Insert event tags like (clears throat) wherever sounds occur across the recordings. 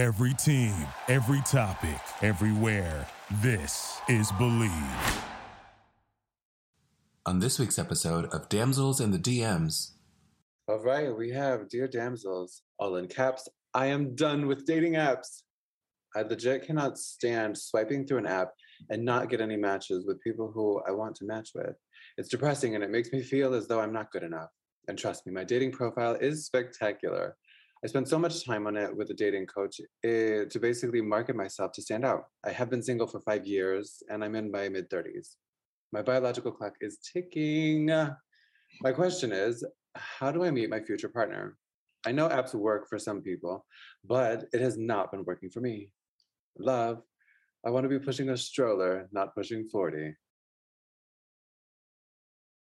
Every team, every topic, everywhere. This is Believe. On this week's episode of Damsels in the DMs, All right, we have Dear Damsels, all in caps. I am done with dating apps. I legit cannot stand swiping through an app and not get any matches with people who I want to match with. It's depressing and it makes me feel as though I'm not good enough. And trust me, my dating profile is spectacular. I spent so much time on it with a dating coach eh, to basically market myself to stand out. I have been single for five years and I'm in my mid 30s. My biological clock is ticking. My question is how do I meet my future partner? I know apps work for some people, but it has not been working for me. Love, I want to be pushing a stroller, not pushing 40.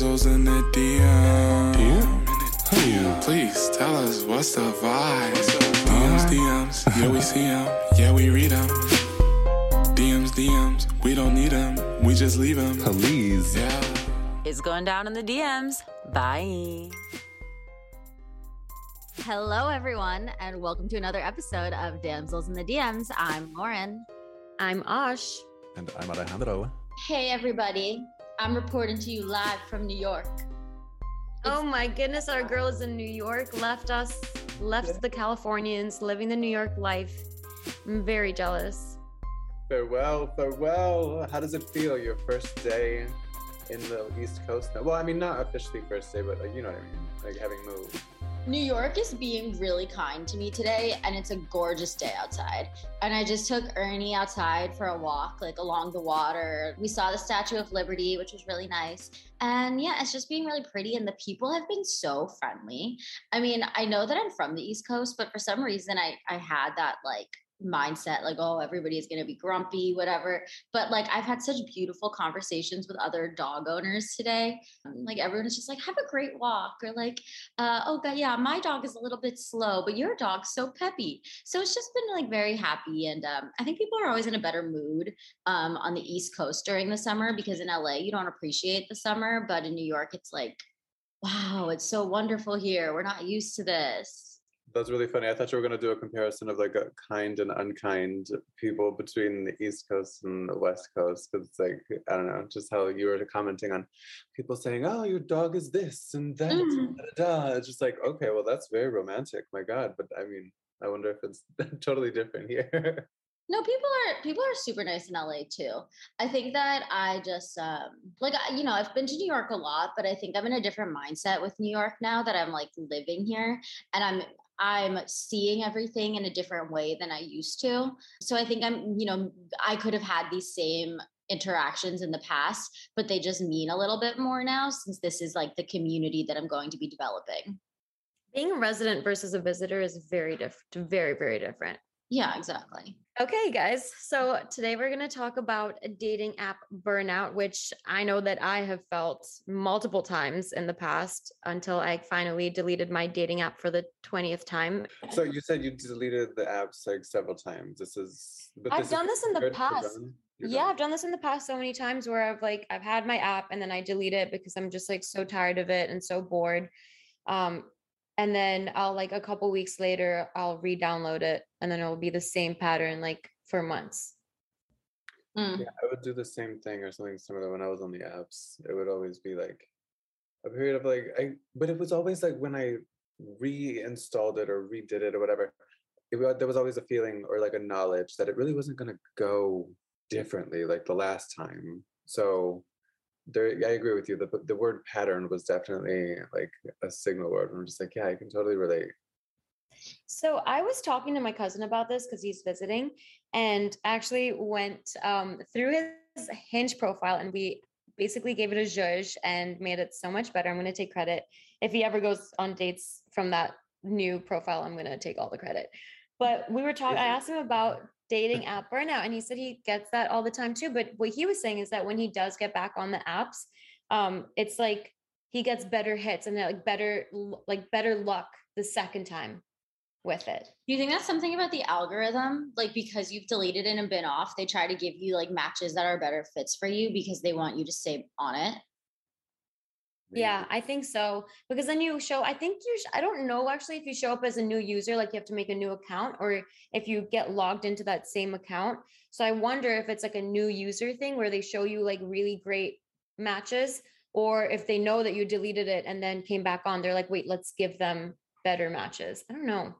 Some damsels in the DMs. DM. Please tell us what's the vibe. DMs, DMs, yeah we see them, yeah we read them. DMs, DMs, we don't need them, we just leave them. Please. Yeah. It's going down in the DMs. Bye. Hello, everyone, and welcome to another episode of Damsels in the DMs. I'm Lauren. I'm Osh. And I'm Alejandro. Hey everybody, I'm reporting to you live from New York. Oh my goodness, our girl is in New York, left us, left the Californians, living the New York life. I'm very jealous. Farewell, farewell. How does it feel your first day in the East Coast? Well, I mean, not officially first day, but like, you know what I mean? Like having moved. New York is being really kind to me today, and it's a gorgeous day outside. And I just took Ernie outside for a walk, like along the water. We saw the Statue of Liberty, which was really nice. And yeah, it's just being really pretty, and the people have been so friendly. I mean, I know that I'm from the East Coast, but for some reason, I I had that like mindset like oh everybody is going to be grumpy whatever but like i've had such beautiful conversations with other dog owners today like everyone's just like have a great walk or like uh, oh god yeah my dog is a little bit slow but your dog's so peppy. So it's just been like very happy and um, i think people are always in a better mood um, on the east coast during the summer because in la you don't appreciate the summer but in new york it's like wow it's so wonderful here we're not used to this That's really funny. I thought you were going to do a comparison of like kind and unkind people between the East Coast and the West Coast. Because it's like, I don't know, just how you were commenting on people saying, oh, your dog is this and that. Mm. Da, da. It's just like, okay, well, that's very romantic. My God. But I mean, I wonder if it's (laughs) totally different here. No, people are people are super nice in LA too. I think that I just um like I- you know, I've been to New York a lot, but I think I'm in a different mindset with New York now that I'm like living here and I'm I'm seeing everything in a different way than I used to. So I think I'm, you know, I could have had these same interactions in the past, but they just mean a little bit more now since this is like the community that I'm going to be developing. Being a resident versus a visitor is very different, very, very different. Yeah, exactly. Okay, guys. So today we're going to talk about a dating app burnout, which I know that I have felt multiple times in the past until I finally deleted my dating app for the 20th time. so you said you deleted the apps like several times. This is, but I've is done this in the past. You're Yeah, done? I've done this in the past so many times where I've like I've had my app and then I delete it because I'm just like so tired of it and so bored. Um and then I'll like a couple weeks later I'll re-download it and then it'll be the same pattern like for months. Mm. Yeah, I would do the same thing or something similar when I was on the apps. It would always be like a period of like I but it was always like when I reinstalled it or redid it or whatever, it, there was always a feeling or like a knowledge that it really wasn't gonna go differently like the last time. So there I agree with you. The the word pattern was definitely like a signal word. I'm just like, yeah, I can totally relate. So I was talking to my cousin about this because he's visiting and actually went um, through his hinge profile and we basically gave it a zhuzh and made it so much better. I'm going to take credit. If he ever goes on dates from that new profile, I'm going to take all the credit. But we were talking, I asked him about dating app burnout, and he said he gets that all the time too. But what he was saying is that when he does get back on the apps, um, it's like he gets better hits and like better like better luck the second time with it. Do you think that's something about the algorithm? Like because you've deleted it and been off, they try to give you like matches that are better fits for you because they want you to stay on it. Yeah, I think so. Because then you show, I think you, sh- I don't know actually if you show up as a new user, like you have to make a new account or if you get logged into that same account. So I wonder if it's like a new user thing where they show you like really great matches or if they know that you deleted it and then came back on, they're like, wait, let's give them better matches. I don't know.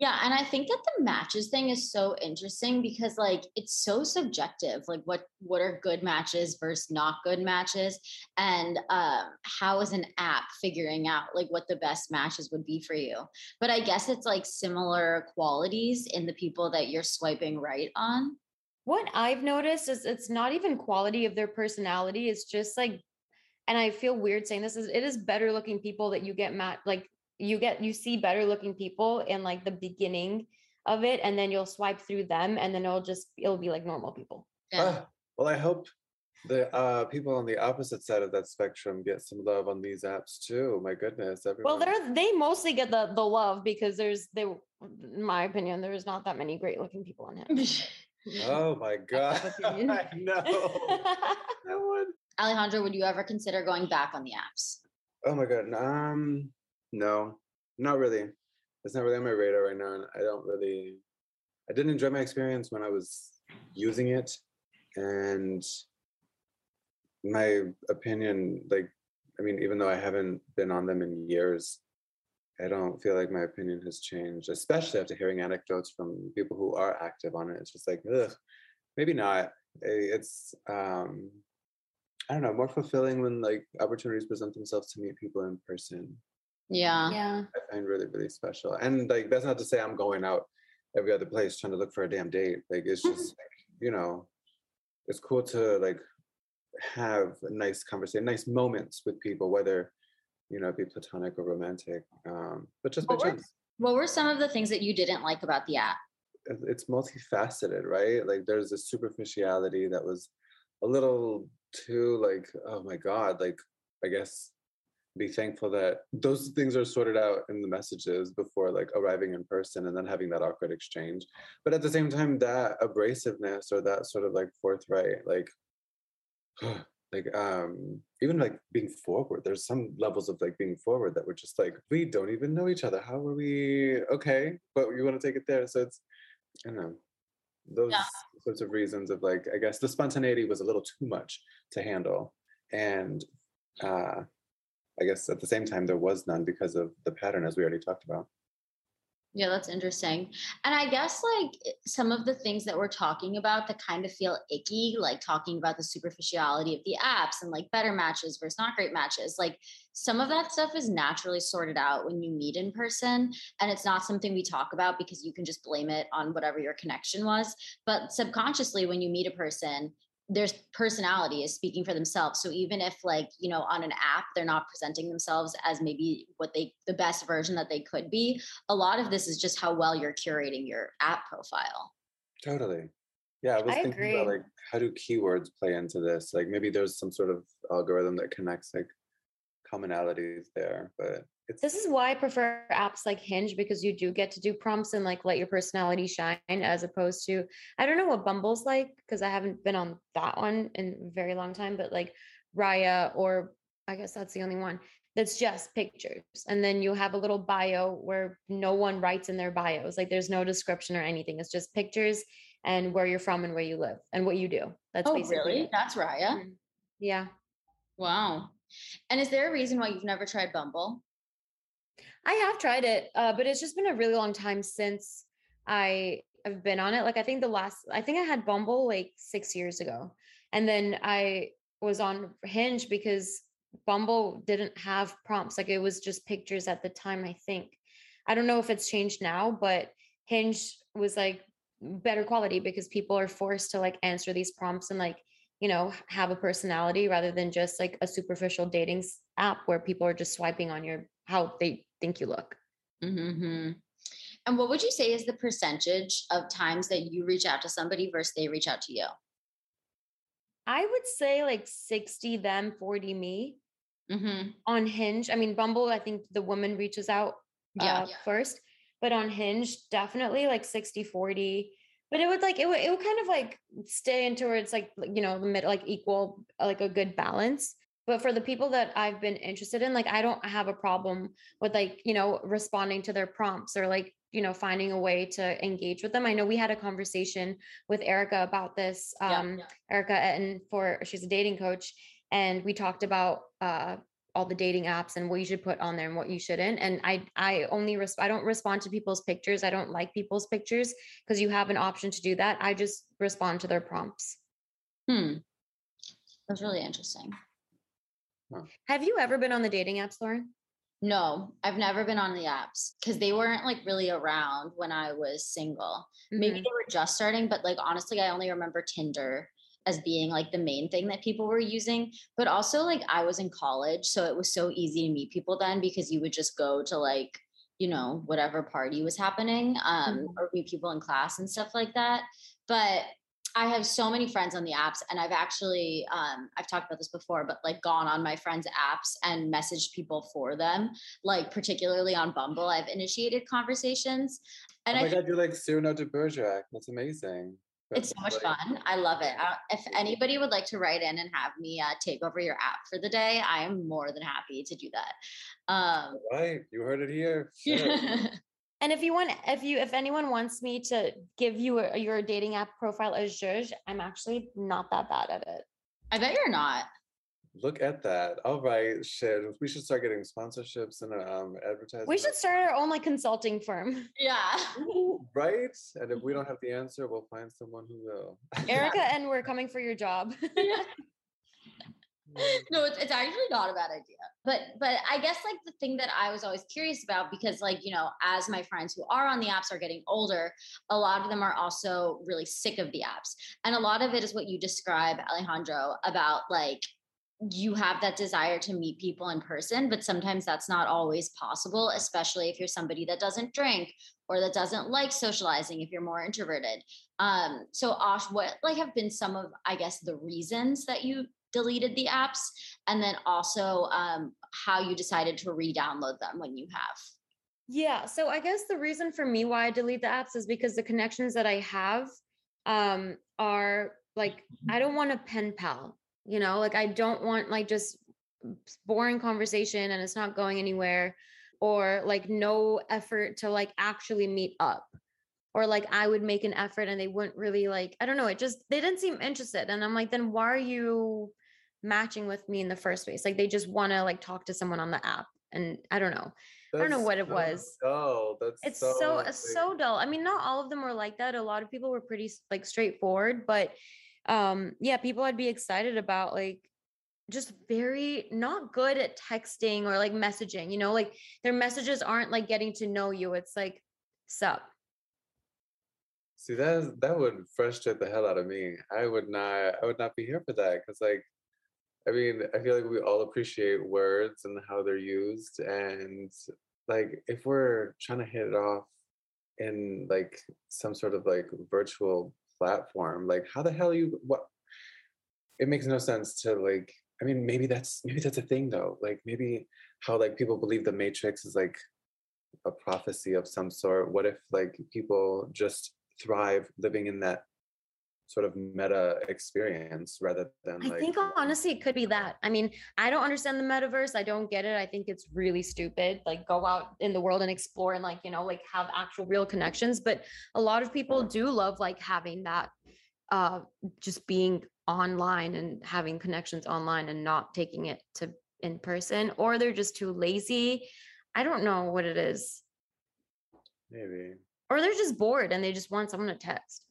Yeah, and I think that the matches thing is so interesting because like it's so subjective. Like what what are good matches versus not good matches, and um, how is an app figuring out like what the best matches would be for you? But I guess it's like similar qualities in the people that you're swiping right on. What I've noticed is it's not even quality of their personality. It's just like, and I feel weird saying this is it is better looking people that you get mat like you get you see better looking people in like the beginning of it and then you'll swipe through them and then it'll just it'll be like normal people Yeah. Ah, well, I hope the uh, people on the opposite side of that spectrum get some love on these apps too. My goodness, everyone. well they're they mostly get the the love because there's they in my opinion there's not that many great looking people on him (laughs) Oh my god! opinion. (laughs) I know. (laughs) that one. Alejandro, would you ever consider going back on the apps? Oh my god. Um, no, not really. It's not really on my radar right now, and I don't really. I didn't enjoy my experience when I was using it, and my opinion, like, I mean, even though I haven't been on them in years, I don't feel like my opinion has changed, especially after hearing anecdotes from people who are active on it. It's just like, ugh, maybe not. It's um, I don't know, more fulfilling when like opportunities present themselves to meet people in person. Yeah. yeah I find really, really special. And like that's not to say I'm going out every other place trying to look for a damn date. Like it's just like, you know, it's cool to like have a nice conversation, nice moments with people, whether you know be platonic or romantic. Um, but just by What were- chance. What were some of the things that you didn't like about the app? it's multifaceted, right? Like there's a superficiality that was a little too like, oh my God, like I guess be thankful that those things are sorted out in the messages before like arriving in person and then having that awkward exchange. But at the same time, that abrasiveness or that sort of like forthright, like (sighs) like um even like being forward there's some levels of like being forward that we're just like we don't even know each other how are we okay but you want to take it there so it's I don't know. Those Yeah. sorts of reasons of like, I guess the spontaneity was a little too much to handle. And uh I guess at the same time there was none because of the pattern as we already talked about. Yeah, that's interesting. And I guess like some of the things that we're talking about that kind of feel icky, like talking about the superficiality of the apps and like better matches versus not great matches, like some of that stuff is naturally sorted out when you meet in person. And it's not something we talk about because you can just blame it on whatever your connection was. But subconsciously, when you meet a person, their personality is speaking for themselves. So even if like, you know, on an app, they're not presenting themselves as maybe what they, the best version that they could be, a lot of this is just how well you're curating your app profile. Totally. Yeah, I was I thinking about agree. like how do keywords play into this? Like maybe there's some sort of algorithm that connects like commonalities there, but it's This is why I prefer apps like Hinge because you do get to do prompts and like let your personality shine as opposed to I don't know what Bumble's like because I haven't been on that one in a very long time, but like Raya or I guess that's the only one that's just pictures. And then you have a little bio where no one writes in their bios. Like there's no description or anything. It's just pictures and where you're from and where you live and what you do. That's oh, basically really? it. That's Raya. Mm. Yeah. Wow. And is there a reason why you've never tried Bumble? I have tried it, uh, but it's just been a really long time since I have been on it. Like I think the last, I think I had Bumble like six years ago, and then I was on Hinge because Bumble didn't have prompts. Like it was just pictures at the time. I think I don't know if it's changed now, but Hinge was like better quality because people are forced to like answer these prompts and like you know have a personality rather than just like a superficial dating app where people are just swiping on your how they think you look. hmm And what would you say is the percentage of times that you reach out to somebody versus they reach out to you? I would say like 60 them, 40 me Mm-hmm. on Hinge. I mean, Bumble, I think the woman reaches out Yeah. uh, first, but on Hinge, definitely like 60 40. But it would like, it would, it would kind of like stay in towards like, you know, the mid, like equal, like a good balance. But for the people that I've been interested in, like, I don't have a problem with like, you know, responding to their prompts or like, you know, finding a way to engage with them. I know we had a conversation with Erica about this. Um, yeah. Erica and for she's a dating coach, and we talked about uh, all the dating apps and what you should put on there and what you shouldn't. And I I only res- I don't respond to people's pictures. I don't like people's pictures because you have an option to do that. I just respond to their prompts. Hmm. That's really interesting. Have you ever been on the dating apps, Lauren? No, I've never been on the apps because they weren't like really around when I was single. Maybe Mhm. they were just starting, but like honestly, I only remember Tinder as being like the main thing that people were using. But also, like, I was in college, so it was so easy to meet people then because you would just go to like, you know, whatever party was happening um, Mhm. or meet people in class and stuff like that. But I have so many friends on the apps, and I've actually um, I've talked about this before, but like gone on my friends' apps and messaged people for them. Like particularly on Bumble, I've initiated conversations, and oh my I god, you're like Cyrano de Bergerac. That's amazing. it's so much fun. I love it. I, if anybody would like to write in and have me uh, take over your app for the day, I am more than happy to do that. Um, Right, you heard it here. (laughs) Shit. And if you want, if you, if anyone wants me to give you a, your dating app profile as judge, I'm actually not that bad at it. I bet you're not. Look at that. All right, shit. We should start getting sponsorships and um advertising. We should start our own like consulting firm. (laughs) Yeah. right? And if we (laughs) don't have the answer, we'll find someone who will. (laughs) Erica, and we're coming for your job. (laughs) no, it's, it's actually not a bad idea. But but I guess like the thing that I was always curious about because like you know as my friends who are on the apps are getting older, a lot of them are also really sick of the apps, and a lot of it is what you describe, Alejandro, about like you have that desire to meet people in person, but sometimes that's not always possible, especially if you're somebody that doesn't drink or that doesn't like socializing if you're more introverted. Um, so Osh, what like have been some of I guess the reasons that you deleted the apps and then also um, how you decided to re-download them when you have Yeah. So I guess the reason for me why I delete the apps is because the connections that I have um are like I don't want a pen pal, you know, like I don't want like just boring conversation and it's not going anywhere or like no effort to like actually meet up or like I would make an effort and they wouldn't really like I don't know, it just they didn't seem interested and I'm like then why are you matching with me in the first place? Like they just want to like talk to someone on the app and I don't know. I don't know what it so was. dull. That's It's so, so like, so dull. I mean, not all of them were like that. A lot of people were pretty like straightforward, but um yeah, people I'd be excited about like just very not good at texting or like messaging, you know, like their messages aren't like getting to know you. It's like sup. See that is, that would frustrate the hell out of me. I would not I would not be here for that because like I mean I feel like we all appreciate words and how they're used and like if we're trying to hit it off in like some sort of like virtual platform like how the hell you what it makes no sense to like I mean maybe that's maybe that's a thing though like maybe how like people believe the matrix is like a prophecy of some sort. What if like people just thrive living in that sort of meta experience rather than I like think honestly it could be that. I mean, I don't understand the metaverse. I don't get it. I think it's really stupid. Like go out in the world and explore and like, you know, like have actual real connections, but a lot of people do love like having that uh just being online and having connections online and not taking it to in person or they're just too lazy. I don't know what it is. maybe Or they're just bored and they just want someone to text.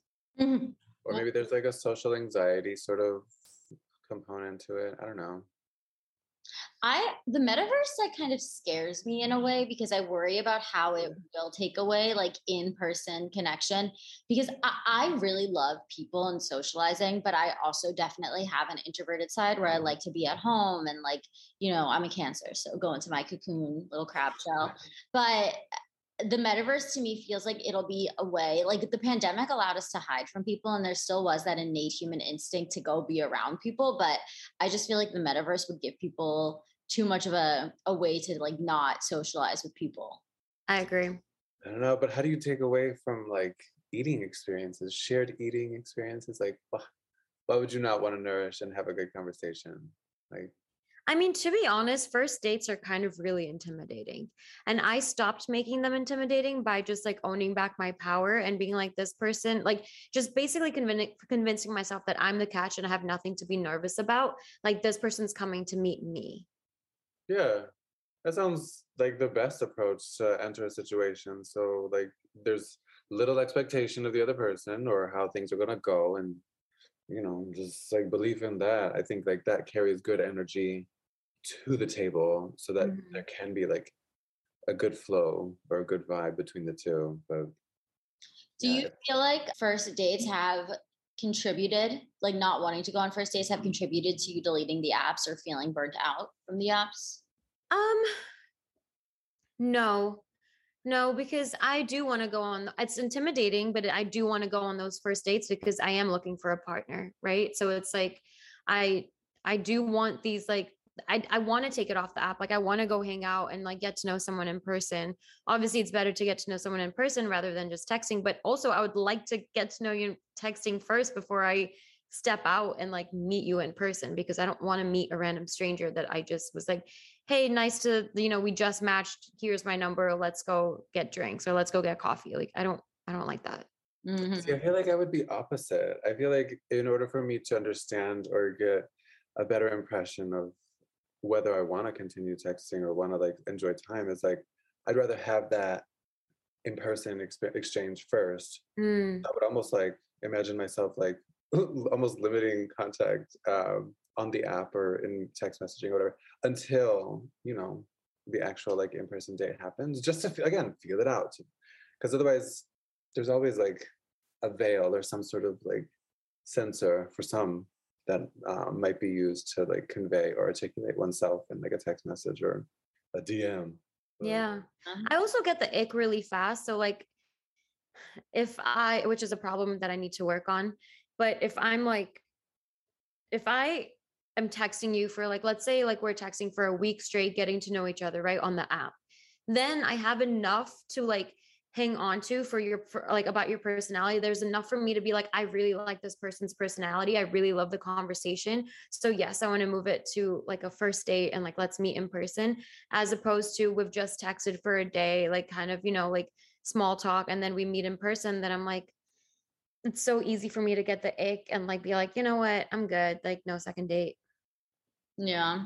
Or maybe there's like a social anxiety sort of component to it i don't know. I the metaverse like kind of scares me in a way because I worry about how it mm. will take away like in-person connection because I, I really love people and socializing, but I also definitely have an introverted side where I mm. like to be at home and like, you know, I'm a cancer, so go into my cocoon little crab shell. But the metaverse to me feels like it'll be a way like the pandemic allowed us to hide from people and there still was that innate human instinct to go be around people but i just feel like the metaverse would give people too much of a, a way to like not socialize with people I agree. I don't know, but how do you take away from like eating experiences, shared eating experiences? Like, wh- why would you not want to nourish and have a good conversation? Like, I mean, to be honest, first dates are kind of really intimidating. And I stopped making them intimidating by just like owning back my power and being like, this person, like just basically convin- convincing myself that I'm the catch and I have nothing to be nervous about. Like, this person's coming to meet me. yeah, that sounds like the best approach to enter a situation. So, like, there's little expectation of the other person or how things are gonna go, and you know, just like believe in that. I think like that carries good energy to the table, so that Mhm. there can be like a good flow or a good vibe between the two. But do Yeah, you feel like first dates have contributed like not wanting to go on first dates have contributed to you deleting the apps or feeling burnt out from the apps Um, no, no, because I do want to go on. It's intimidating, but I do want to go on those first dates because I am looking for a partner, right? So it's like, I I do want these like I I want to take it off the app. Like I want to go hang out and like get to know someone in person. Obviously, it's better to get to know someone in person rather than just texting. But also, I would like to get to know you texting first before I step out and like meet you in person because I don't want to meet a random stranger that I just was like, hey, nice to, you know, we just matched. Here's my number. Let's go get drinks or let's go get coffee. Like, I don't, I don't like that. Mhm. See, I feel like I would be opposite. I feel like in order for me to understand or get a better impression of whether I want to continue texting or want to like enjoy time, is like I'd rather have that in-person exp- exchange first. Mm, I would almost like imagine myself like (laughs) almost limiting contact um, on the app or in text messaging or whatever until you know the actual like in-person date happens, just to fe- again feel it out, because otherwise there's always like a veil or some sort of like censor for some that um, might be used to like convey or articulate oneself in like a text message or a DM. Yeah. Uh-huh. I also get the ick really fast. So like if I which is a problem that I need to work on, but if I'm like if I am texting you for like let's say like we're texting for a week straight getting to know each other right on the app, then I have enough to like hang on to for your for, like about your personality. There's enough for me to be like i really like this person's personality. I really love the conversation. So yes i want to move it to like a first date and like let's meet in person as opposed to we've just texted for a day like kind of you know like small talk and then we meet in person then i'm like it's so easy for me to get the ick and like be like you know what? I'm good. Like no second date Yeah.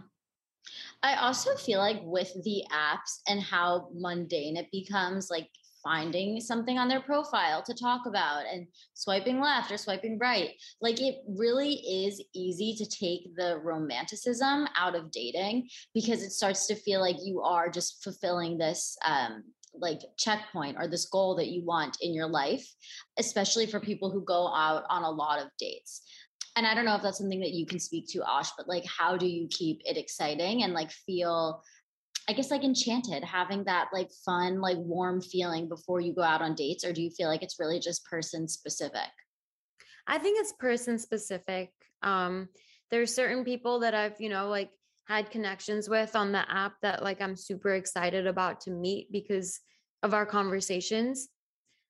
I also feel like with the apps and how mundane it becomes, like finding something on their profile to talk about and swiping left or swiping right, like it really is easy to take the romanticism out of dating because it starts to feel like you are just fulfilling this um like checkpoint or this goal that you want in your life, especially for people who go out on a lot of dates and I don't know if that's something that you can speak to, Ash, but like, how do you keep it exciting and like feel, I guess, like enchanted, having that like fun, like warm feeling before you go out on dates? Or do you feel like it's really just person specific? I think it's person specific. Um, there's certain people that I've, you know, like had connections with on the app that like I'm super excited about to meet because of our conversations.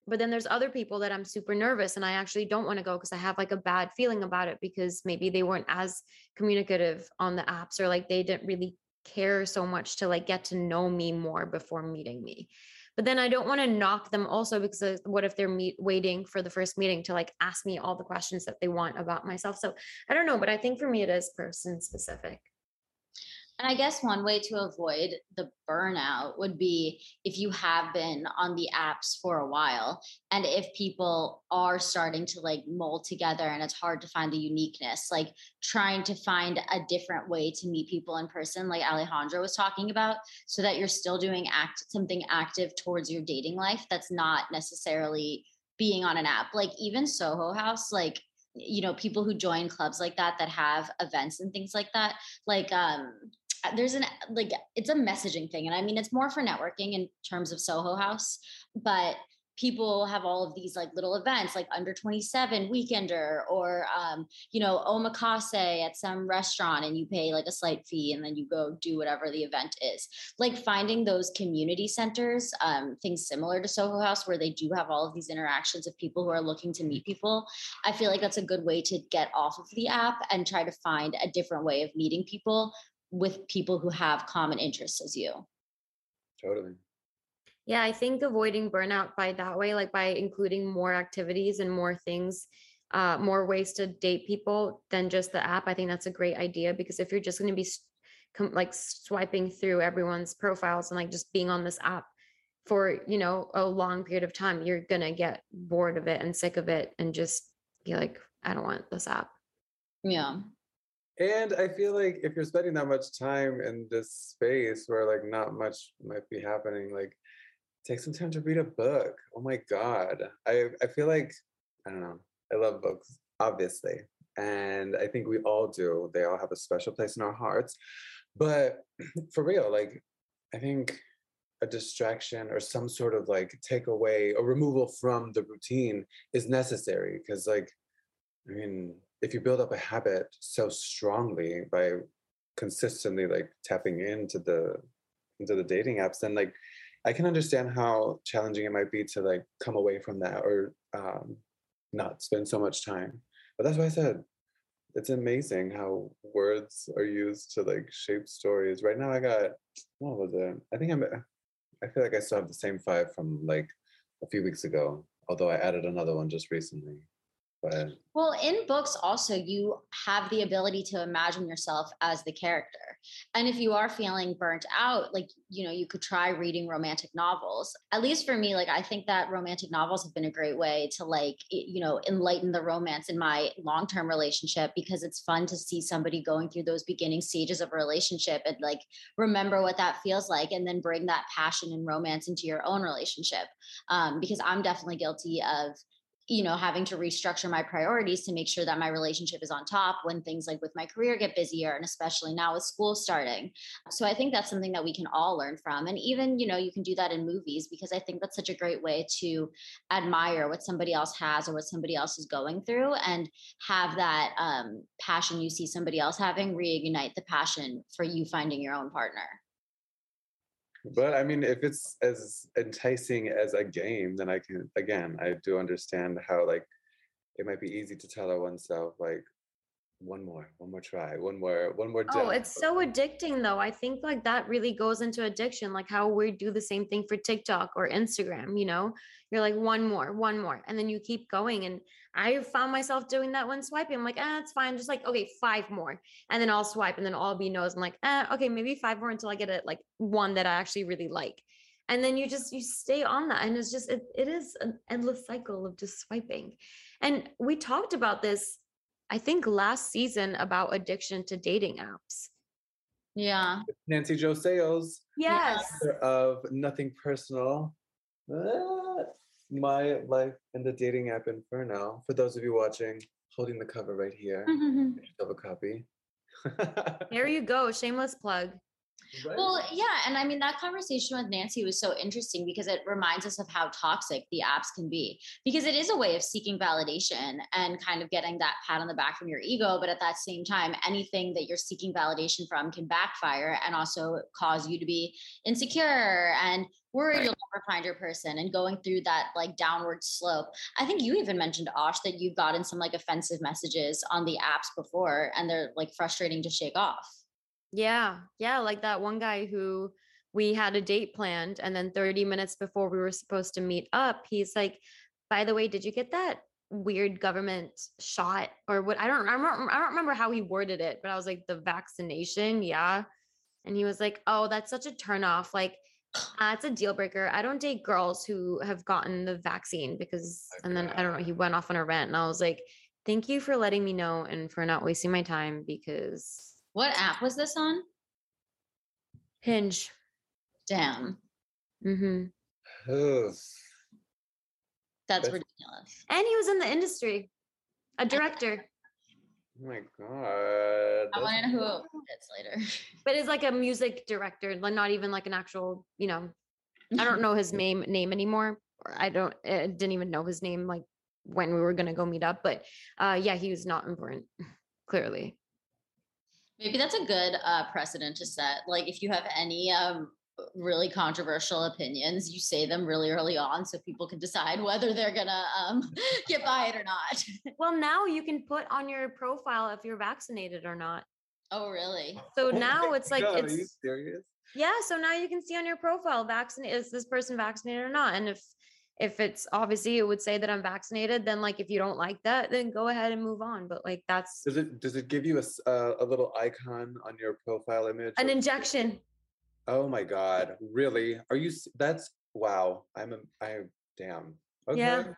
But then there's other people that I'm super nervous and I actually don't want to go because I have like a bad feeling about it because maybe they weren't as communicative on the apps or like they didn't really care so much to like get to know me more before meeting me. But then i don't want to knock them also because uh, what if they're meet waiting for the first meeting to like ask me all the questions that they want about myself? So i don't know but i think for me it is person specific And I guess one way to avoid the burnout would be if you have been on the apps for a while and if people are starting to like mold together and it's hard to find the uniqueness, like trying to find a different way to meet people in person, like Alejandro was talking about, so that you're still doing act something active towards your dating life that's not necessarily being on an app. Like even Soho House, like you know, people who join clubs like that that have events and things like that, like um there's an like it's a messaging thing and i mean it's more for networking in terms of soho house but people have all of these like little events like under 27 weekender or um, you know omakase at some restaurant and you pay like a slight fee and then you go do whatever the event is. Like finding those community centers um, things similar to soho house where they do have all of these interactions of people who are looking to meet people i feel like that's a good way to get off of the app and try to find a different way of meeting people with people who have common interests as you Totally. Yeah, I think avoiding burnout by that way, like by including more activities and more things, uh, more ways to date people than just the app. I think that's a great idea because if you're just going to be com- like swiping through everyone's profiles and like just being on this app for, you know, a long period of time, you're going to get bored of it and sick of it and just be like, I don't want this app. yeah And I feel like if you're spending that much time in this space where like not much might be happening, like take some time to read a book. Oh my God. I, I feel like, I don't know, I love books, obviously. And I think we all do. They all have a special place in our hearts. But (clears throat) for real, like, I think a distraction or some sort of like takeaway or removal from the routine is necessary because, like, I mean, if you build up a habit so strongly by consistently like tapping into the into the dating apps, then like I can understand how challenging it might be to like come away from that or um, not spend so much time. But that's why I said it's amazing how words are used to like shape stories. Right now, I got what was it? I think I'm. I feel like I still have the same five from like a few weeks ago. Although I added another one just recently. Well, in books, also, you have the ability to imagine yourself as the character. And if you are feeling burnt out, like, you know, you could try reading romantic novels. At least for me, like, I think that romantic novels have been a great way to, like, you know, enlighten the romance in my long term relationship because it's fun to see somebody going through those beginning stages of a relationship and, like, remember what that feels like and then bring that passion and romance into your own relationship. Um, because I'm definitely guilty of, you know having to restructure my priorities to make sure that my relationship is on top when things like with my career get busier and especially now with school starting. So i think that's something that we can all learn from and even you know you can do that in movies because i think that's such a great way to admire what somebody else has or what somebody else is going through and have that um, passion you see somebody else having reignite the passion for you finding your own partner but I mean, if it's as enticing as a game, then I can again, I do understand how like it might be easy to tell oneself like one more, one more try, one more, one more. Oh, it's so addicting though. I think like that really goes into addiction, like how we do the same thing for TikTok or Instagram, you know? You're like one more, one more, and then you keep going. And I found myself doing that when swiping. I'm like, ah, it's fine. Just like, okay, five more. And then I'll swipe and then all be no's. I'm like, ah, okay, maybe five more until I get it like one that I actually really like. And then you just you stay on that. And it's just it, it is an endless cycle of just swiping. And we talked about this I think last season about addiction to dating apps. yeah Nancy Jo Sales Yes. of Nothing Personal. Ah, My life in the dating app inferno. For those of you watching, holding the cover right here. (laughs) Get yourself a copy. (laughs) There you go. Shameless plug. Right? Well, yeah. And I mean, that conversation with Nancy was so interesting because it reminds us of how toxic the apps can be. Because it is a way of seeking validation and kind of getting that pat on the back from your ego. But at that same time, anything that you're seeking validation from can backfire and also cause you to be insecure and worried you'll never find your person and going through that like downward slope. I think you even mentioned, Osh, that you've gotten some like offensive messages on the apps before and they're like frustrating to shake off. Yeah. Yeah. Like that one guy who we had a date planned. And then 30 minutes before we were supposed to meet up, he's like, by the way, did you get that weird government shot or what? I don't, I don't, I don't remember how he worded it, but I was like, the vaccination. Yeah. And he was like, oh, that's such a turnoff. Like, uh, it's a deal breaker. I don't date girls who have gotten the vaccine because, and then I don't know, he went off on a rant and I was like, thank you for letting me know and for not wasting my time because What app was this on? Hinge. Damn, Mm-hmm. Ugh. that's That's- ridiculous. And he was in the industry, a director. Oh my god. I want to know who it is later. But it's like a music director, like not even like an actual, you know, I don't know his (laughs) name name anymore. I don't I didn't even know his name like when we were gonna go meet up. But uh yeah, he was not important, (laughs) clearly. Maybe that's a good uh, precedent to set. Like, if you have any um, really controversial opinions, you say them really early on so people can decide whether they're gonna um, (laughs) (laughs) get by it or not. (laughs) Well, now you can put on your profile if you're vaccinated or not. oh, really? So Oh now it's like God, Are you serious? yeah. So now you can see on your profile vaccinated is this person vaccinated or not, and if if it's obviously it would say that I'm vaccinated, then like if you don't like that, then go ahead and move on. But like that's Does it does it give you a, uh, a little icon on your profile image? an or- injection. Oh my god, really? Are you? That's wow. I'm a. I damn. Okay. Yeah. (laughs)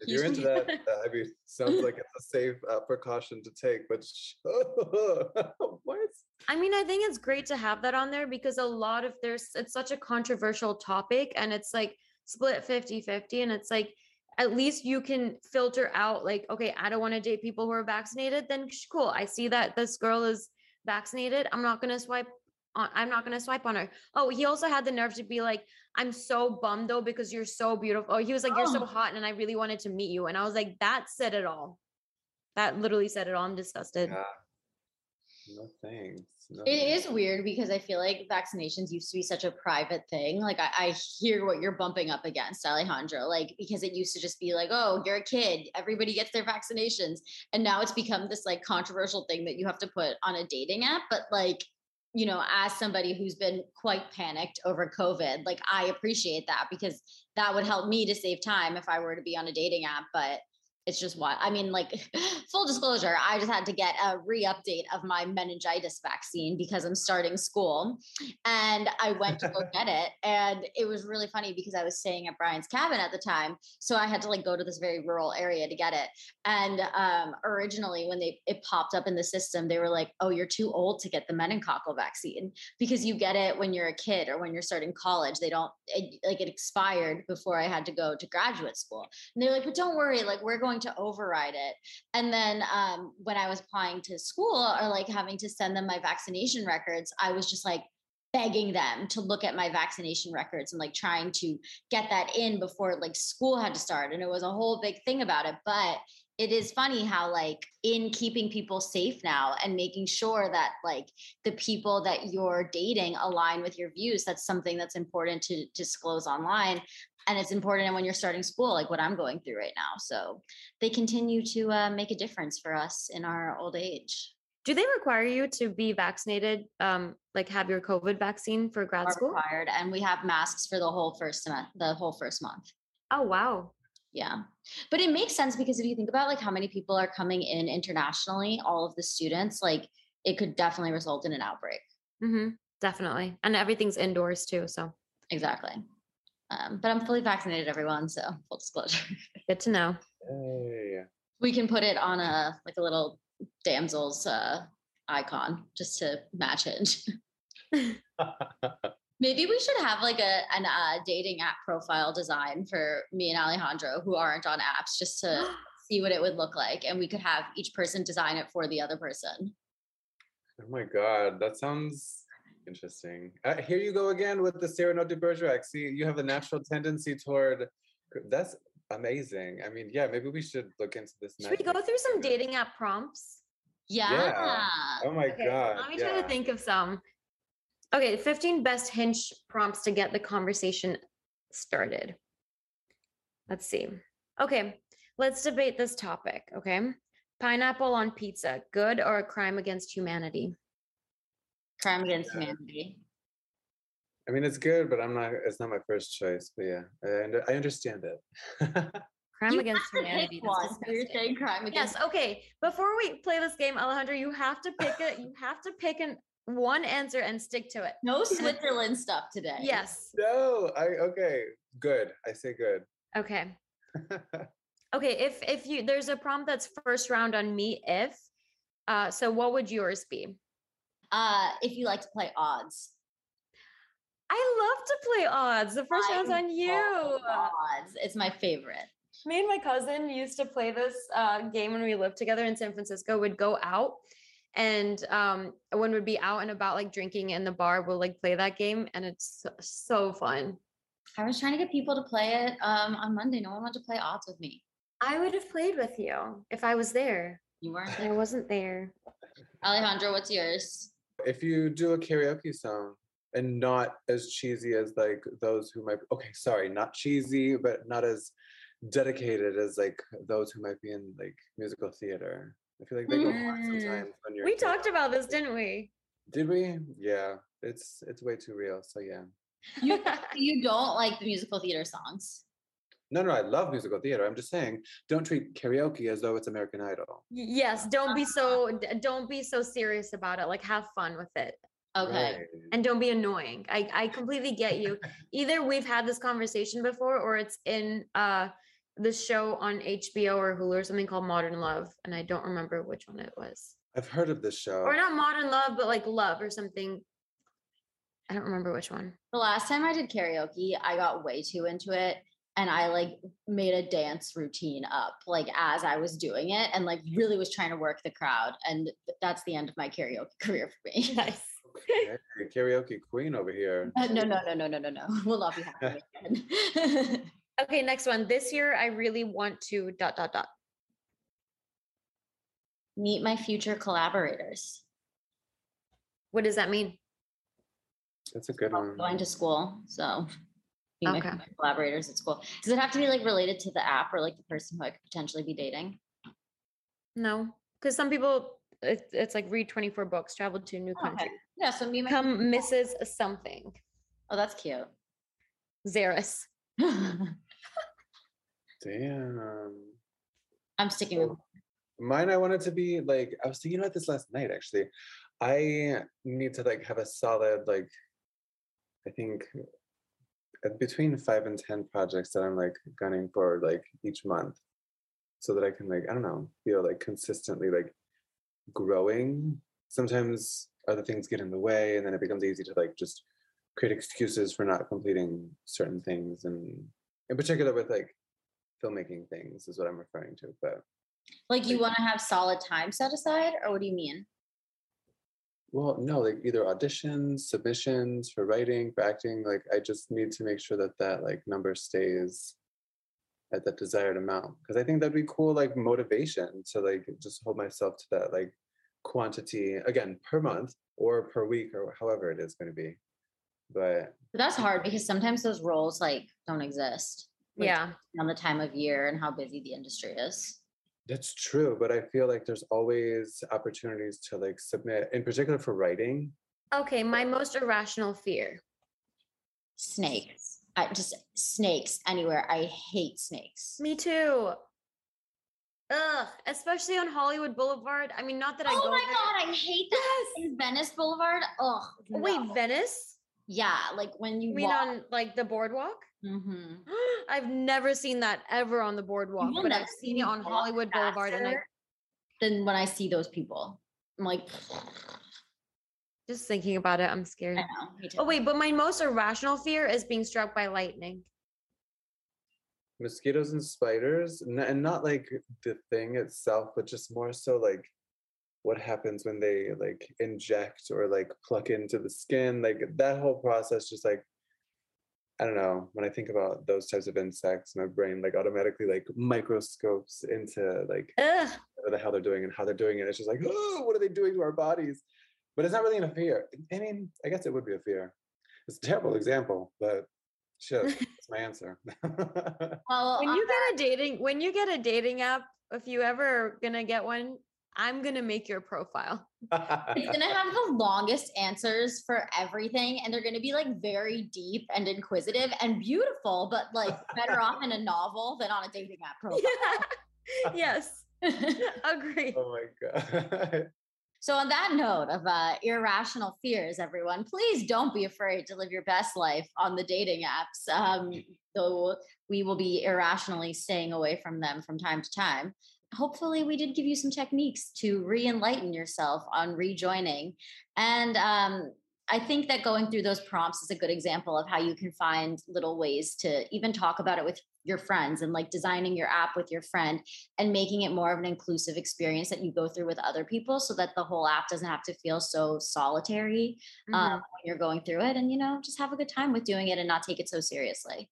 If you're into that, uh, I mean, sounds like it's a safe uh, precaution to take. But sh- (laughs) what? I mean, I think it's great to have that on there because a lot of there's it's such a controversial topic and it's like split 50-50 and it's like at least you can filter out like okay, I don't want to date people who are vaccinated, then cool. I see that this girl is vaccinated. I'm not going to swipe on I'm not going to swipe on her. Oh, he also had the nerve to be like I'm so bummed though because you're so beautiful. Oh, he was like you're so Oh. hot and I really wanted to meet you and I was like that said it all. That literally said it all. I'm disgusted. Yeah. No thanks. No It thanks. is weird because I feel like vaccinations used to be such a private thing. Like I, I hear what you're bumping up against, Alejandro. Like because it used to just be like, oh, you're a kid, everybody gets their vaccinations, and now it's become this like controversial thing that you have to put on a dating app. But like, you know, as somebody who's been quite panicked over COVID, like I appreciate that because that would help me to save time if I were to be on a dating app. But it's just what I mean, like (laughs) full disclosure, I just had to get a re-update of my meningitis vaccine because I'm starting school. And I went to go get it. And it was really funny because I was staying at Brian's cabin at the time. So I had to like go to this very rural area to get it. And um, originally when they it popped up in the system, they were like, oh, you're too old to get the meningococcal vaccine because you get it when you're a kid or when you're starting college. They don't it, like it expired before I had to go to graduate school. And they're like, but don't worry, like we're going to override it. And then um, when I was applying to school or like having to send them my vaccination records, I was just like begging them to look at my vaccination records and like trying to get that in before like school had to start. And it was a whole big thing about it. But it is funny how like in keeping people safe now and making sure that like the people that you're dating align with your views that's something that's important to disclose online and it's important and when you're starting school like what i'm going through right now so they continue to uh, make a difference for us in our old age Do they require you to be vaccinated, um, like have your COVID vaccine for grad are school? required and we have masks for the whole first semester the whole first month Oh wow. yeah but it makes sense because if you think about like how many people are coming in internationally all of the students like it could definitely result in an outbreak Mm-hmm. Definitely. And everything's indoors too. So exactly um, but i'm fully vaccinated everyone so full disclosure (laughs) good to know. Hey. we can put it on a like a little damsel's uh icon just to match it (laughs) maybe we should have like a an uh, dating app profile design for me and alejandro who aren't on apps just to (gasps) see what it would look like and we could have each person design it for the other person Oh my god, that sounds interesting. Uh, here you go again with the Cyrano de Bergerac. See, you have a natural tendency toward. That's amazing. I mean, yeah, maybe we should look into this. Should we go through some dating app prompts? yeah, Oh my Okay, god. Let me yeah. try to think of some. Okay, 15 best hinge prompts to get the conversation started. Let's see. Okay, let's debate this topic. Okay. Pineapple on pizza, good or a crime against humanity? Crime against humanity I mean, it's good, but I'm not. It's not my first choice. But yeah, I, I understand it. (laughs) Crime You against have to pick humanity. one. You're saying crime against Yes. Okay. Before we play this game, Alejandro, you have to pick it. You have to pick an one answer and stick to it. no switzerland stuff today Yes. no, I okay. Good. I say good. Okay. (laughs) Okay. If if you there's a prompt that's first round on me if, uh, so what would yours be? Uh if you like to play odds I love to play odds. The first round's I on you. odds it's my favorite Me and my cousin used to play this uh, game when we lived together in San Francisco. Would go out, and um, when we'd be out and about, like drinking in the bar, we'll like play that game, and it's so, so fun. I was trying to get people to play it um, on Monday. No one wanted to play odds with me. I would have played with you if I was there. You weren't. I wasn't there. Alejandro, what's yours? If you do a karaoke song and not as cheesy as like those who might okay, sorry, not cheesy, but not as dedicated as like those who might be in like musical theater. I feel like they go far Mm. sometimes when you're We a kid. talked about this, didn't we? Did we? Yeah. It's it's way too real. So yeah. You, (laughs) you don't like the musical theater songs. No, no, I love musical theater. I'm just saying, don't treat karaoke as though it's American Idol. Yes, don't be so don't be so serious about it. Like have fun with it. Okay. Right. and don't be annoying. I, I completely get you. (laughs) Either we've had this conversation before or it's in uh the show on HBO or Hulu or something called Modern Love. And I don't remember which one it was. I've heard of this show. Or not Modern Love, but like Love or something. I don't remember which one. The last time I did karaoke, I got way too into it and I like made a dance routine up like as I was doing it and like really was trying to work the crowd. And th- that's the end of my karaoke (laughs) career for me. Nice. Okay, karaoke queen over here. Uh, no, no, no, no, no, no, no. (laughs) Will not be happy (laughs) again. Okay, next one. This year I really want to dot dot dot. Meet my future collaborators. What does that mean? That's a good I'm one. going to school, so meet my Okay. future collaborators at school. Does it have to be like related to the app or like the person who I could potentially be dating? No. Because some people it, it's like read 24 books, travel to a new oh, country. Okay. Yeah, so me, my Come (laughs) Mrs. Something. Oh, that's cute. Zaris. (laughs) Damn. I'm sticking with Mine, I wanted to be like, I was thinking about this last night actually. I need to like have a solid, like, I think Uh, between five and 10 projects that I'm like gunning for like each month so that I can like, I don't know, feel like consistently like growing. Sometimes other things get in the way and then it becomes easy to like just create excuses for not completing certain things. And in particular with like filmmaking things is what I'm referring to. But like you want to have solid time set aside, or what do you mean? Well, no, like either auditions, submissions for writing, for acting. Like I just need to make sure that that like number stays at that desired amount because I think that'd be cool, like motivation to like just hold myself to that like quantity again per month or per week or however it is going to be. But But that's hard because sometimes those roles like don't exist. like, Yeah. On the time of year and how busy the industry is. That's true. But I feel like there's always opportunities to like submit, in particular for writing. Okay, my most irrational fear. Snakes. I just snakes anywhere. I hate snakes. Me too. Ugh, especially on Hollywood Boulevard. I mean, not that I oh go my there. god, I hate that. In Venice Boulevard. Oh Wait, Venice? Yeah, like when you You mean walk. on like the boardwalk? Mhm. (gasps) I've never seen that ever on the boardwalk, but I've seen it on Hollywood Boulevard, and I faster than when I see those people. I'm like, (sighs) just thinking about it, I'm scared. I know. Oh wait, but my most irrational fear is being struck by lightning. mosquitoes and spiders and not like the thing itself but just more so like what happens when they like inject or like pluck into the skin like that whole process just like i don't know when i think about those types of insects my brain like automatically like microscopes into like Ugh. the hell they're doing and how they're doing it it's just like oh what are they doing to our bodies? But it's not really a fear i mean i guess it would be a fear. It's a terrible example but shit (laughs) that's my answer. (laughs) Well, When on you get a dating, when you get a dating app, if you ever gonna get one, I'm gonna make your profile. (laughs) it's gonna have the longest answers for everything, and they're gonna be like very deep and inquisitive and beautiful, but like better off in a novel than on a dating app (laughs) profile. yes, (laughs) agree. oh my god so, on that note of uh, irrational fears, everyone, please don't be afraid to live your best life on the dating apps. Um, though we will be irrationally staying away from them from time to time. Hopefully, we did give you some techniques to re enlighten yourself on rejoining. And um, I think that going through those prompts is a good example of how you can find little ways to even talk about it with your friends and like designing your app with your friend and making it more of an inclusive experience that you go through with other people so that the whole app doesn't have to feel so solitary Mhm. um, when you're going through it and you know just have a good time with doing it and not take it so seriously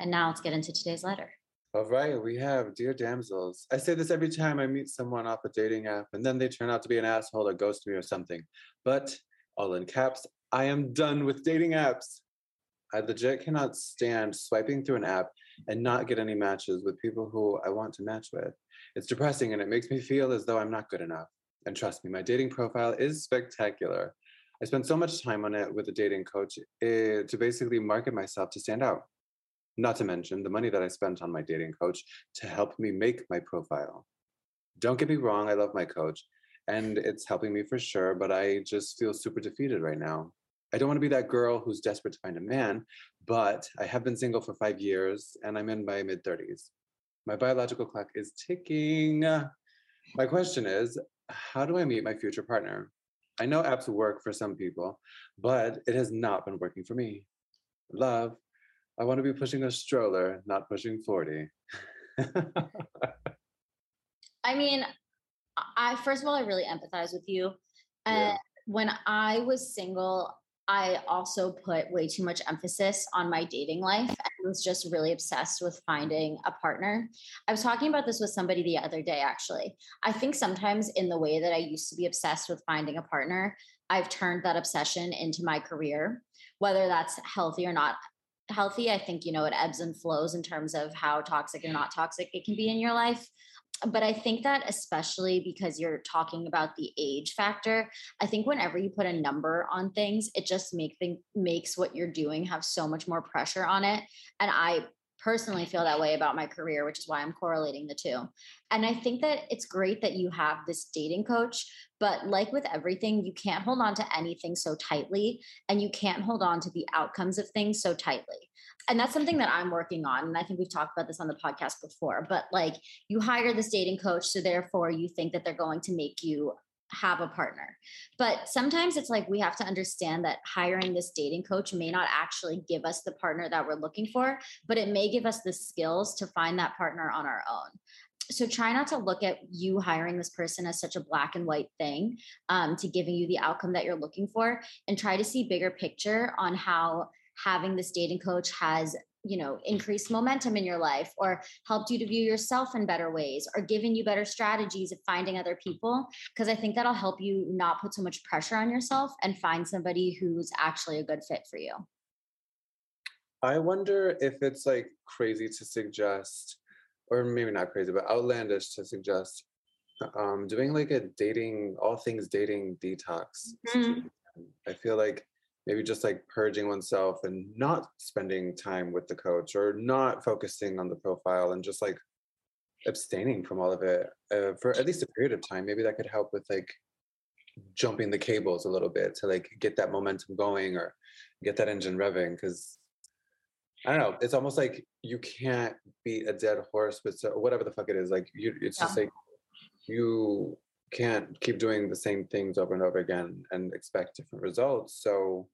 and now let's get into today's letter All right, we have Dear Damsels. I say this every time I meet someone off a dating app, and then they turn out to be an asshole or ghost me or something. But, all in caps, I am done with dating apps. I legit cannot stand swiping through an app and not get any matches with people who I want to match with. It's depressing and it makes me feel as though I'm not good enough. And trust me, my dating profile is spectacular. I spent so much time on it with a dating coach eh, to basically market myself to stand out. Not to mention the money that I spent on my dating coach to help me make my profile. Don't get me wrong, I love my coach and it's helping me for sure, but I just feel super defeated right now. I don't want to be that girl who's desperate to find a man, but I have been single for five years and I'm in my mid 30s. My biological clock is ticking. My question is how do I meet my future partner? I know apps work for some people, but it has not been working for me. Love, I want to be pushing a stroller, not pushing 40. (laughs) I mean, I first of all, I really empathize with you. And Yeah. when I was single, I also put way too much emphasis on my dating life and was just really obsessed with finding a partner. I was talking about this with somebody the other day, actually. I think sometimes in the way that I used to be obsessed with finding a partner, I've turned that obsession into my career, whether that's healthy or not healthy. I think, you know, it ebbs and flows in terms of how toxic or not toxic it can be in your life but I think that especially because you're talking about the age factor, I think whenever you put a number on things, it just make thing, makes what you're doing have so much more pressure on it. And I personally feel that way about my career, which is why I'm correlating the two. And I think that it's great that you have this dating coach, but like with everything, you can't hold on to anything so tightly and you can't hold on to the outcomes of things so tightly and that's something that I'm working on. And I think we've talked about this on the podcast before, but like you hire this dating coach. So therefore you think that they're going to make you have a partner. But sometimes it's like we have to understand that hiring this dating coach may not actually give us the partner that we're looking for, but it may give us the skills to find that partner on our own. So try not to look at you hiring this person as such a black and white thing um, to giving you the outcome that you're looking for, and try to see bigger picture on how having this dating coach has you know increased momentum in your life or helped you to view yourself in better ways or given you better strategies of finding other people because i think that'll help you not put so much pressure on yourself and find somebody who's actually a good fit for you I wonder if it's like crazy to suggest, or maybe not crazy, but outlandish to suggest um, doing like a dating, all things dating detox. situation. I feel like maybe just like purging oneself and not spending time with the coach or not focusing on the profile and just like abstaining from all of it uh, for at least a period of time. Maybe that could help with like jumping the cables a little bit to like get that momentum going or get that engine revving because I don't know. It's almost like you can't beat a dead horse but so, whatever the fuck it is. Like you, it's just like you can't keep doing the same things over and over again and expect different results. So,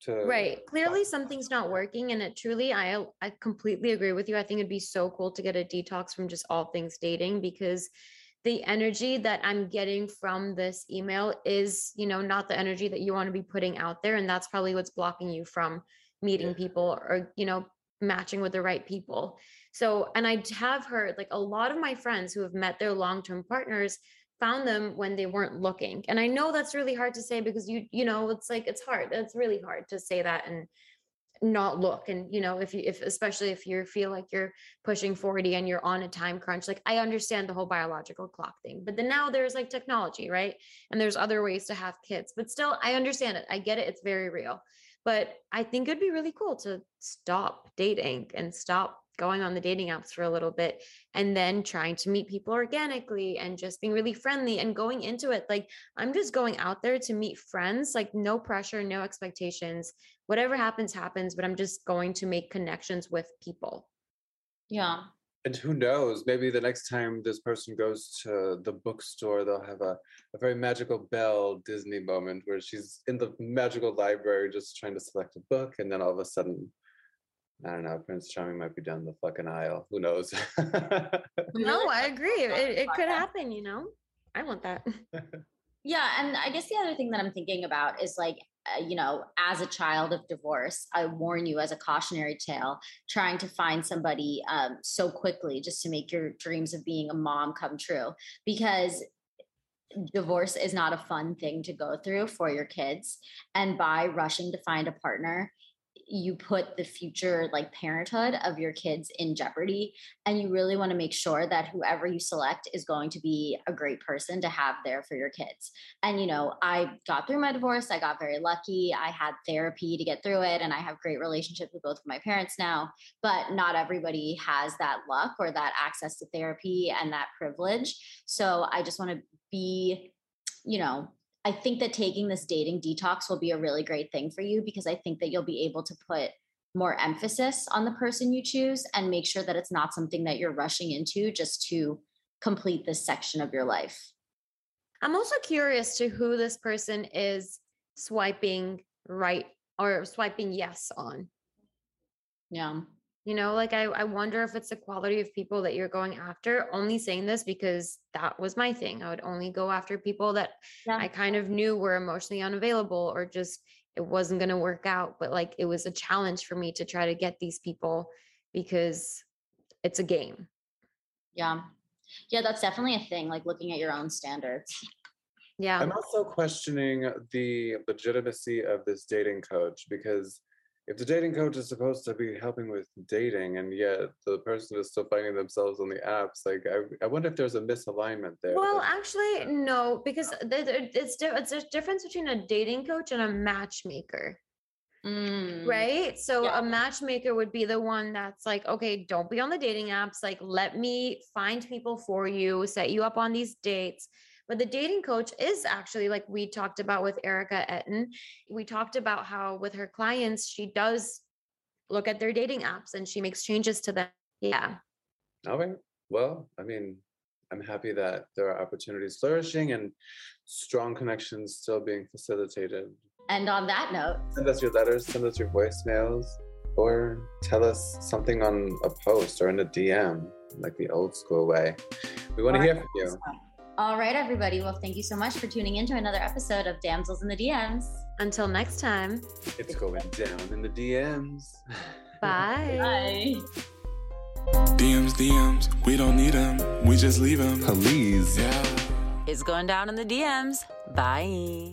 to right clearly something's not working and it truly i i completely agree with you i think it'd be so cool to get a detox from just all things dating because the energy that i'm getting from this email is you know not the energy that you want to be putting out there and that's probably what's blocking you from meeting Yeah. people or you know matching with the right people so and i have heard like a lot of my friends who have met their long-term partners found them when they weren't looking and i know that's really hard to say because you you know it's like it's hard it's really hard to say that and not look and you know if you if especially if you feel like you're pushing 40 and you're on a time crunch like i understand the whole biological clock thing but then now there's like technology right and there's other ways to have kids but still i understand it i get it it's very real but i think it'd be really cool to stop dating and stop going on the dating apps for a little bit and then trying to meet people organically and just being really friendly and going into it. Like i'm just going out there to meet friends like no pressure no expectations. Whatever happens happens but i'm just going to make connections with people. Yeah. And who knows? Maybe the next time this person goes to the bookstore, they'll have a, a very magical Belle Disney moment where she's in the magical library just trying to select a book, and then all of a sudden I don't know. Prince Charming might be down the fucking aisle. Who knows? (laughs) No, I agree. It, it could happen, you know? I want that. (laughs) (laughs) Yeah, and I guess the other thing that I'm thinking about is like, uh, you know, as a child of divorce, I warn you as a cautionary tale, trying to find somebody um, so quickly just to make your dreams of being a mom come true, because divorce is not a fun thing to go through for your kids, and by rushing to find a partner, you put the future like parenthood of your kids in jeopardy and you really want to make sure that whoever you select is going to be a great person to have there for your kids. And you know i got through my divorce i got very lucky i had therapy to get through it and i have great relationships with both of my parents now but not everybody has that luck or that access to therapy and that privilege. So i just want to be you know I think that taking this dating detox will be a really great thing for you because I think that you'll be able to put more emphasis on the person you choose and make sure that it's not something that you're rushing into just to complete this section of your life. I'm also curious to who this person is swiping right or swiping yes on. Yeah. You know, like I, I wonder if it's the quality of people that you're going after. Only saying this because that was my thing. I would only go after people that Yeah. I kind of knew were emotionally unavailable or just it wasn't going to work out. But like it was a challenge for me to try to get these people because it's a game. Yeah. Yeah, that's definitely a thing, like looking at your own standards. Yeah. I'm also questioning the legitimacy of this dating coach because if the dating coach is supposed to be helping with dating and yet the person is still finding themselves on the apps, like I, I wonder if there's a misalignment there. Well, that- actually, no, because th- th- it's di- it's a difference between a dating coach and a matchmaker, Mm, right? So Yeah. a matchmaker would be the one that's like, okay, don't be on the dating apps. Like, let me find people for you, set you up on these dates. But the dating coach is actually like we talked about with Erika Ettin. We talked about how with her clients, she does look at their dating apps and she makes changes to them. Yeah. All right. Well, I mean, I'm happy that there are opportunities flourishing and strong connections still being facilitated. And on that note, Send us your letters, send us your voicemails, or tell us something on a post or in a DM, like the old school way. We want to hear from you. All right, everybody. Well, thank you so much for tuning in to another episode of Damsels in the DMs. Until next time. It's going down in the DMs. (laughs) Bye. Bye. DMs, DMs, we don't need them, we just leave them. Please. Yeah. It's going down in the DMs. Bye.